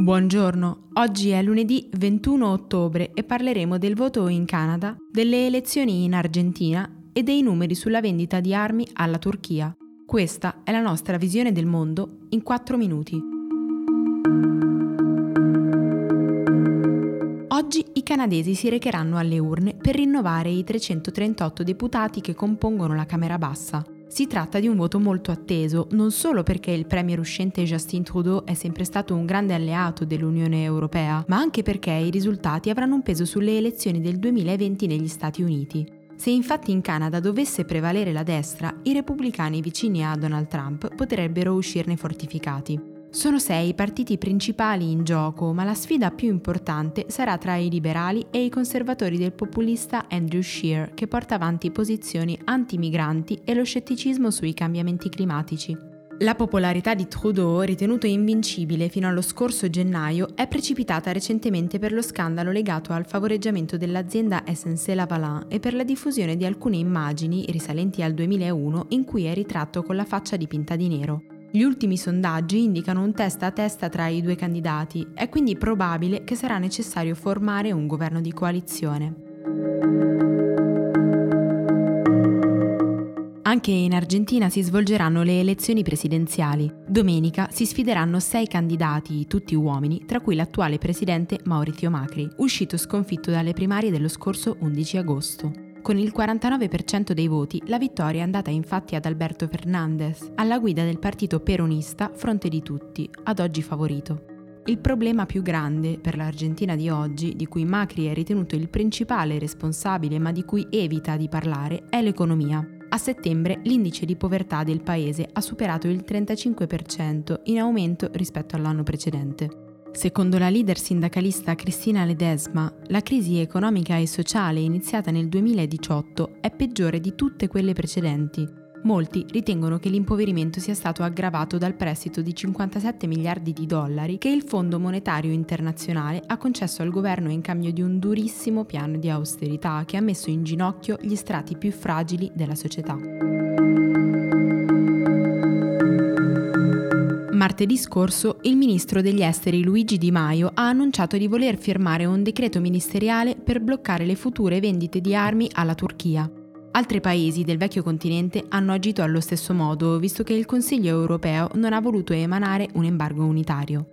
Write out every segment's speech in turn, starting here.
Buongiorno, oggi è lunedì 21 ottobre e parleremo del voto in Canada, delle elezioni in Argentina e dei numeri sulla vendita di armi alla Turchia. Questa è la nostra visione del mondo in 4 minuti. Oggi i canadesi si recheranno alle urne per rinnovare i 338 deputati che compongono la Camera Bassa. Si tratta di un voto molto atteso, non solo perché il premier uscente Justin Trudeau è sempre stato un grande alleato dell'Unione Europea, ma anche perché i risultati avranno un peso sulle elezioni del 2020 negli Stati Uniti. Se infatti in Canada dovesse prevalere la destra, i repubblicani vicini a Donald Trump potrebbero uscirne fortificati. Sono sei i partiti principali in gioco, ma la sfida più importante sarà tra i liberali e i conservatori del populista Andrew Scheer, che porta avanti posizioni anti-migranti e lo scetticismo sui cambiamenti climatici. La popolarità di Trudeau, ritenuto invincibile fino allo scorso gennaio, è precipitata recentemente per lo scandalo legato al favoreggiamento dell'azienda SNC-Lavalin e per la diffusione di alcune immagini risalenti al 2001 in cui è ritratto con la faccia dipinta di nero. Gli ultimi sondaggi indicano un testa a testa tra i due candidati, è quindi probabile che sarà necessario formare un governo di coalizione. Anche in Argentina si svolgeranno le elezioni presidenziali. Domenica si sfideranno sei candidati, tutti uomini, tra cui l'attuale presidente Maurizio Macri, uscito sconfitto dalle primarie dello scorso 11 agosto. Con il 49% dei voti, la vittoria è andata infatti ad Alberto Fernandez, alla guida del partito peronista Fronte di Tutti, ad oggi favorito. Il problema più grande per l'Argentina di oggi, di cui Macri è ritenuto il principale responsabile ma di cui evita di parlare, è l'economia. A settembre l'indice di povertà del paese ha superato il 35%, in aumento rispetto all'anno precedente. Secondo la leader sindacalista Cristina Ledesma, la crisi economica e sociale iniziata nel 2018 è peggiore di tutte quelle precedenti. Molti ritengono che l'impoverimento sia stato aggravato dal prestito di 57 miliardi di dollari che il Fondo Monetario Internazionale ha concesso al governo in cambio di un durissimo piano di austerità che ha messo in ginocchio gli strati più fragili della società. Martedì scorso il ministro degli esteri Luigi Di Maio ha annunciato di voler firmare un decreto ministeriale per bloccare le future vendite di armi alla Turchia. Altri paesi del vecchio continente hanno agito allo stesso modo, visto che il Consiglio europeo non ha voluto emanare un embargo unitario.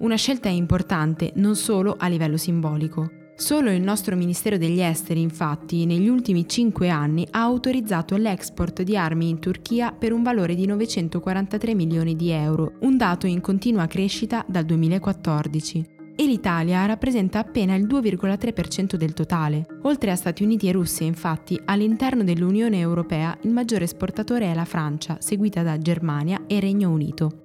Una scelta importante non solo a livello simbolico. Solo il nostro Ministero degli Esteri, infatti, negli ultimi cinque anni ha autorizzato l'export di armi in Turchia per un valore di 943 milioni di euro, un dato in continua crescita dal 2014. E l'Italia rappresenta appena il 2,3% del totale. Oltre a Stati Uniti e Russia, infatti, all'interno dell'Unione Europea il maggiore esportatore è la Francia, seguita da Germania e Regno Unito.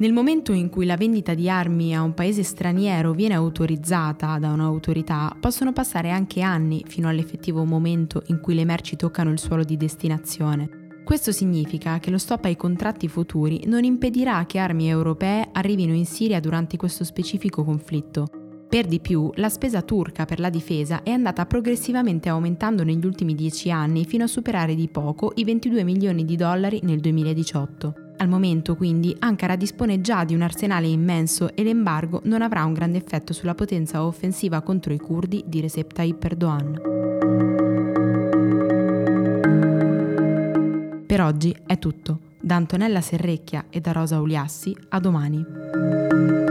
Nel momento in cui la vendita di armi a un paese straniero viene autorizzata da un'autorità, possono passare anche anni fino all'effettivo momento in cui le merci toccano il suolo di destinazione. Questo significa che lo stop ai contratti futuri non impedirà che armi europee arrivino in Siria durante questo specifico conflitto. Per di più, la spesa turca per la difesa è andata progressivamente aumentando negli ultimi dieci anni fino a superare di poco i 22 milioni di dollari nel 2018. Al momento quindi Ankara dispone già di un arsenale immenso e l'embargo non avrà un grande effetto sulla potenza offensiva contro i curdi di Recep Tayyip Erdogan. Per oggi è tutto. Da Antonella Serrecchia e da Rosa Uliassi, a domani.